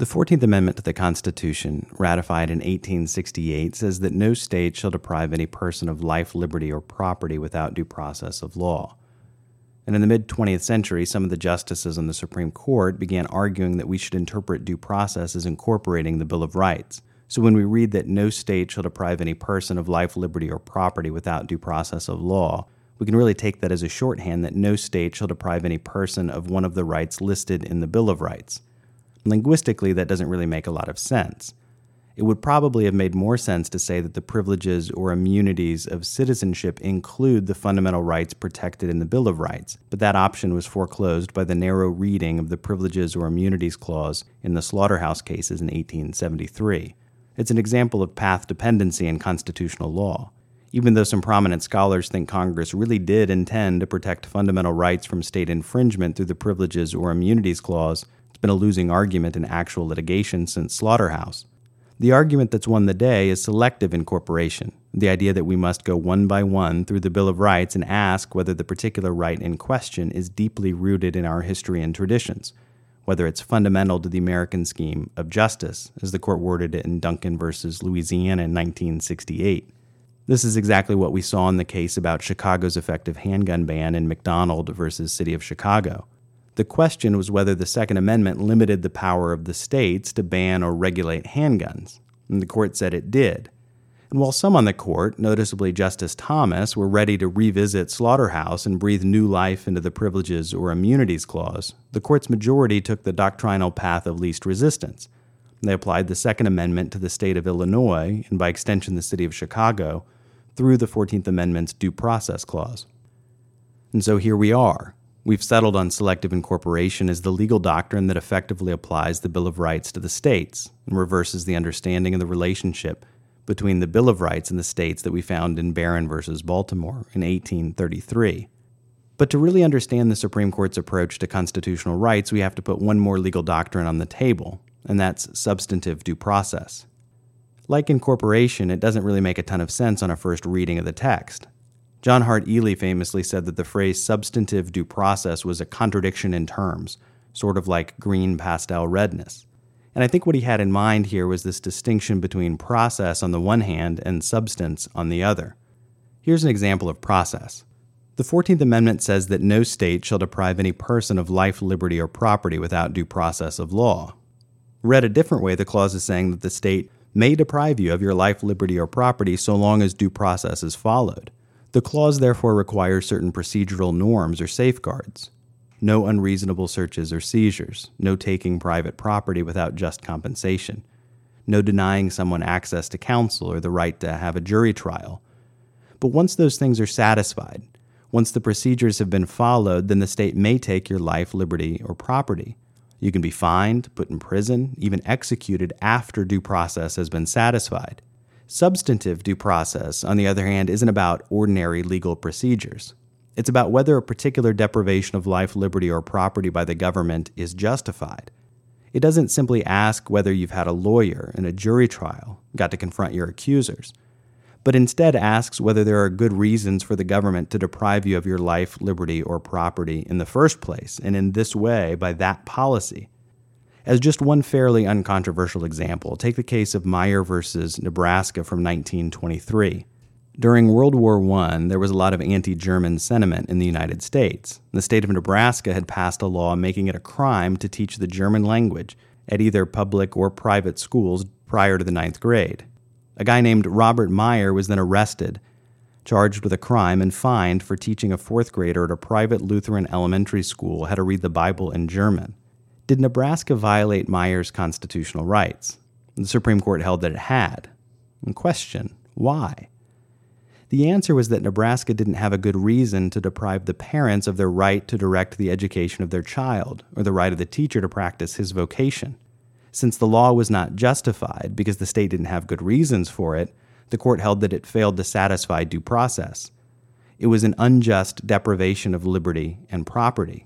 The 14th Amendment to the Constitution, ratified in 1868, says that no state shall deprive any person of life, liberty, or property without due process of law. And in the mid 20th century, some of the justices on the Supreme Court began arguing that we should interpret due process as incorporating the Bill of Rights. So when we read that no state shall deprive any person of life, liberty, or property without due process of law, we can really take that as a shorthand that no state shall deprive any person of one of the rights listed in the Bill of Rights. Linguistically, that doesn't really make a lot of sense. It would probably have made more sense to say that the privileges or immunities of citizenship include the fundamental rights protected in the Bill of Rights, but that option was foreclosed by the narrow reading of the Privileges or Immunities Clause in the Slaughterhouse cases in 1873. It's an example of path dependency in constitutional law. Even though some prominent scholars think Congress really did intend to protect fundamental rights from state infringement through the Privileges or Immunities Clause, been a losing argument in actual litigation since Slaughterhouse. The argument that's won the day is selective incorporation, the idea that we must go one by one through the Bill of Rights and ask whether the particular right in question is deeply rooted in our history and traditions, whether it's fundamental to the American scheme of justice, as the court worded it in Duncan versus Louisiana in 1968. This is exactly what we saw in the case about Chicago's effective handgun ban in McDonald versus City of Chicago. The question was whether the Second Amendment limited the power of the states to ban or regulate handguns, and the court said it did. And while some on the court, noticeably Justice Thomas, were ready to revisit Slaughterhouse and breathe new life into the Privileges or Immunities Clause, the court's majority took the doctrinal path of least resistance. They applied the Second Amendment to the state of Illinois, and by extension the city of Chicago, through the 14th Amendment's Due Process Clause. And so here we are, We've settled on selective incorporation as the legal doctrine that effectively applies the Bill of Rights to the states and reverses the understanding of the relationship between the Bill of Rights and the states that we found in Barron versus Baltimore in 1833. But to really understand the Supreme Court's approach to constitutional rights, we have to put one more legal doctrine on the table, and that's substantive due process. Like incorporation, it doesn't really make a ton of sense on a first reading of the text. John Hart Ely famously said that the phrase substantive due process was a contradiction in terms, sort of like green pastel redness. And I think what he had in mind here was this distinction between process on the one hand and substance on the other. Here's an example of process. The 14th Amendment says that no state shall deprive any person of life, liberty, or property without due process of law. Read a different way, the clause is saying that the state may deprive you of your life, liberty, or property so long as due process is followed. The clause therefore requires certain procedural norms or safeguards. No unreasonable searches or seizures, no taking private property without just compensation, no denying someone access to counsel or the right to have a jury trial. But once those things are satisfied, once the procedures have been followed, then the state may take your life, liberty, or property. You can be fined, put in prison, even executed after due process has been satisfied. Substantive due process, on the other hand, isn't about ordinary legal procedures. It's about whether a particular deprivation of life, liberty, or property by the government is justified. It doesn't simply ask whether you've had a lawyer in a jury trial, got to confront your accusers, but instead asks whether there are good reasons for the government to deprive you of your life, liberty, or property in the first place, and in this way, by that policy. As just one fairly uncontroversial example, take the case of Meyer versus Nebraska from 1923. During World War I, there was a lot of anti German sentiment in the United States. The state of Nebraska had passed a law making it a crime to teach the German language at either public or private schools prior to the ninth grade. A guy named Robert Meyer was then arrested, charged with a crime, and fined for teaching a fourth grader at a private Lutheran elementary school how to read the Bible in German. Did Nebraska violate Meyer's constitutional rights? The Supreme Court held that it had. And question why? The answer was that Nebraska didn't have a good reason to deprive the parents of their right to direct the education of their child or the right of the teacher to practice his vocation. Since the law was not justified because the state didn't have good reasons for it, the court held that it failed to satisfy due process. It was an unjust deprivation of liberty and property.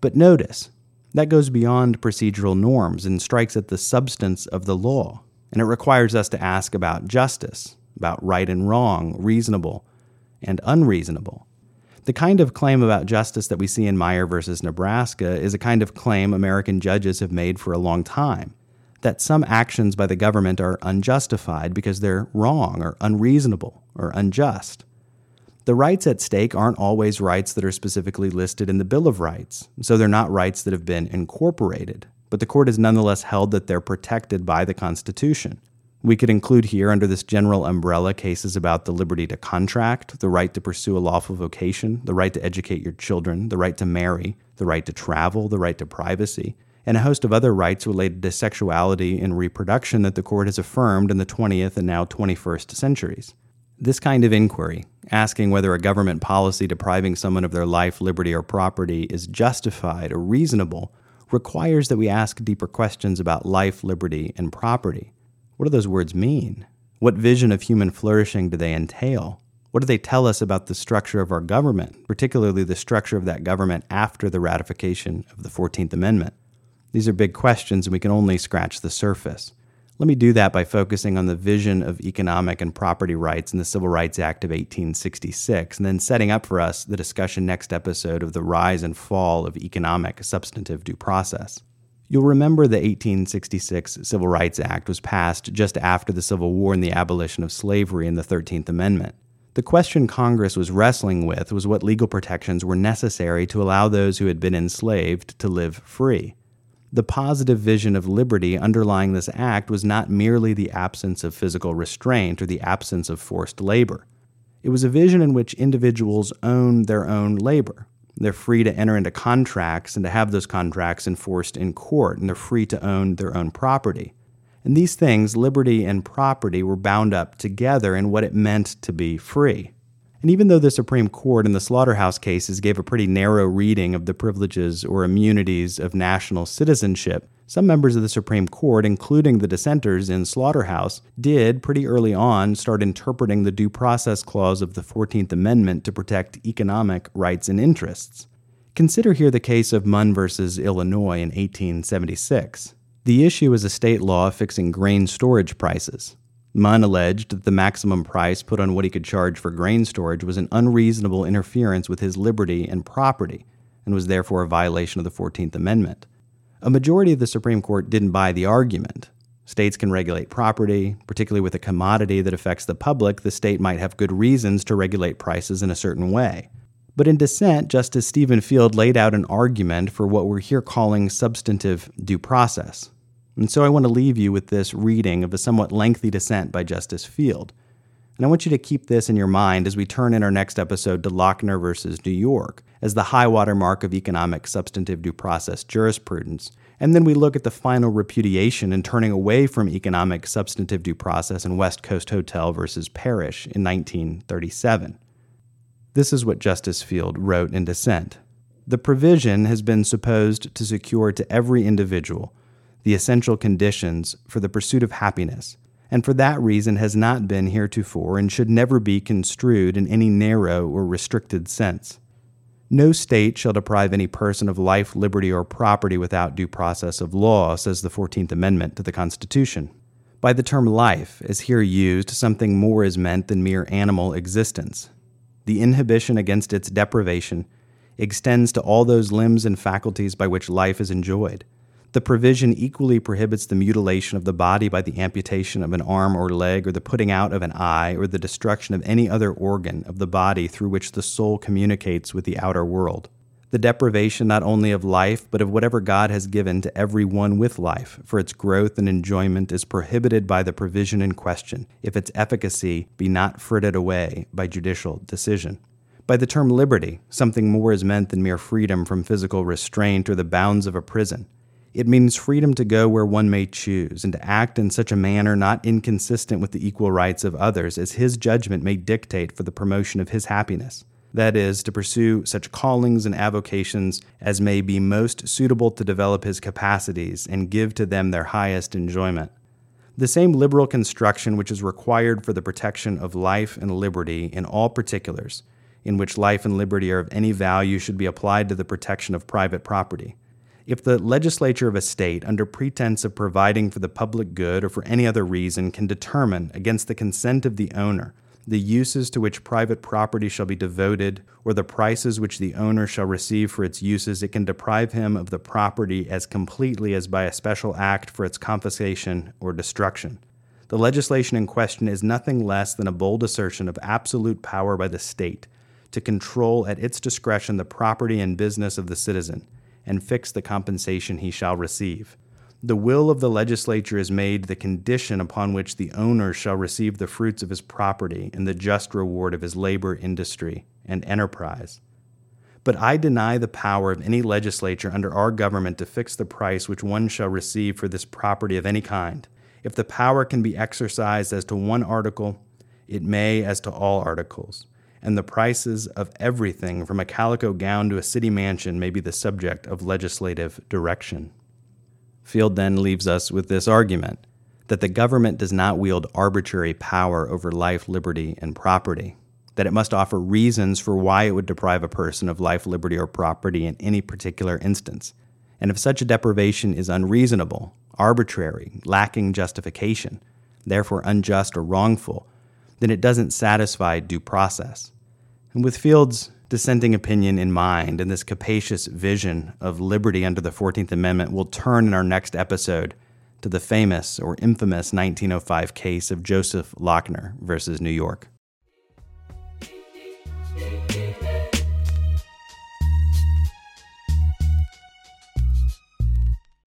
But notice, that goes beyond procedural norms and strikes at the substance of the law, and it requires us to ask about justice, about right and wrong, reasonable and unreasonable. The kind of claim about justice that we see in Meyer versus Nebraska is a kind of claim American judges have made for a long time that some actions by the government are unjustified because they're wrong or unreasonable or unjust. The rights at stake aren't always rights that are specifically listed in the Bill of Rights, so they're not rights that have been incorporated, but the court has nonetheless held that they're protected by the Constitution. We could include here, under this general umbrella, cases about the liberty to contract, the right to pursue a lawful vocation, the right to educate your children, the right to marry, the right to travel, the right to privacy, and a host of other rights related to sexuality and reproduction that the court has affirmed in the 20th and now 21st centuries. This kind of inquiry, asking whether a government policy depriving someone of their life, liberty, or property is justified or reasonable, requires that we ask deeper questions about life, liberty, and property. What do those words mean? What vision of human flourishing do they entail? What do they tell us about the structure of our government, particularly the structure of that government after the ratification of the 14th Amendment? These are big questions, and we can only scratch the surface. Let me do that by focusing on the vision of economic and property rights in the Civil Rights Act of 1866, and then setting up for us the discussion next episode of the rise and fall of economic substantive due process. You'll remember the 1866 Civil Rights Act was passed just after the Civil War and the abolition of slavery in the 13th Amendment. The question Congress was wrestling with was what legal protections were necessary to allow those who had been enslaved to live free. The positive vision of liberty underlying this act was not merely the absence of physical restraint or the absence of forced labor. It was a vision in which individuals own their own labor, they're free to enter into contracts and to have those contracts enforced in court, and they're free to own their own property. And these things, liberty and property, were bound up together in what it meant to be free. And even though the Supreme Court in the slaughterhouse cases gave a pretty narrow reading of the privileges or immunities of national citizenship, some members of the Supreme Court, including the dissenters in Slaughterhouse, did pretty early on start interpreting the Due Process Clause of the 14th Amendment to protect economic rights and interests. Consider here the case of Munn versus Illinois in 1876. The issue is a state law fixing grain storage prices. Munn alleged that the maximum price put on what he could charge for grain storage was an unreasonable interference with his liberty and property, and was therefore a violation of the 14th Amendment. A majority of the Supreme Court didn't buy the argument. States can regulate property, particularly with a commodity that affects the public, the state might have good reasons to regulate prices in a certain way. But in dissent, Justice Stephen Field laid out an argument for what we're here calling substantive due process. And so I want to leave you with this reading of a somewhat lengthy dissent by Justice Field. And I want you to keep this in your mind as we turn in our next episode to Lochner versus New York as the high water mark of economic substantive due process jurisprudence. And then we look at the final repudiation and turning away from economic substantive due process in West Coast Hotel versus Parrish in 1937. This is what Justice Field wrote in dissent. The provision has been supposed to secure to every individual the essential conditions for the pursuit of happiness and for that reason has not been heretofore and should never be construed in any narrow or restricted sense. No state shall deprive any person of life, liberty, or property without due process of law, says the 14th Amendment to the Constitution. By the term life, as here used, something more is meant than mere animal existence. The inhibition against its deprivation extends to all those limbs and faculties by which life is enjoyed the provision equally prohibits the mutilation of the body by the amputation of an arm or leg, or the putting out of an eye, or the destruction of any other organ of the body through which the soul communicates with the outer world. The deprivation not only of life, but of whatever God has given to every one with life for its growth and enjoyment is prohibited by the provision in question, if its efficacy be not frittered away by judicial decision. By the term liberty, something more is meant than mere freedom from physical restraint or the bounds of a prison. It means freedom to go where one may choose and to act in such a manner not inconsistent with the equal rights of others as his judgment may dictate for the promotion of his happiness. that is, to pursue such callings and avocations as may be most suitable to develop his capacities and give to them their highest enjoyment. The same liberal construction which is required for the protection of life and liberty in all particulars, in which life and liberty are of any value, should be applied to the protection of private property. If the legislature of a state, under pretense of providing for the public good or for any other reason, can determine, against the consent of the owner, the uses to which private property shall be devoted, or the prices which the owner shall receive for its uses, it can deprive him of the property as completely as by a special act for its confiscation or destruction. The legislation in question is nothing less than a bold assertion of absolute power by the state to control at its discretion the property and business of the citizen and fix the compensation he shall receive. The will of the legislature is made the condition upon which the owner shall receive the fruits of his property and the just reward of his labor, industry, and enterprise. But I deny the power of any legislature under our government to fix the price which one shall receive for this property of any kind. If the power can be exercised as to one article, it may as to all articles, and the prices of everything from a calico gown to a city mansion may be the subject of legislative direction. Field then leaves us with this argument that the government does not wield arbitrary power over life, liberty, and property, that it must offer reasons for why it would deprive a person of life, liberty, or property in any particular instance. And if such a deprivation is unreasonable, arbitrary, lacking justification, therefore unjust or wrongful, then it doesn't satisfy due process. And with Field's dissenting opinion in mind and this capacious vision of liberty under the 14th Amendment we'll turn in our next episode to the famous or infamous 1905 case of Joseph Lochner versus New York.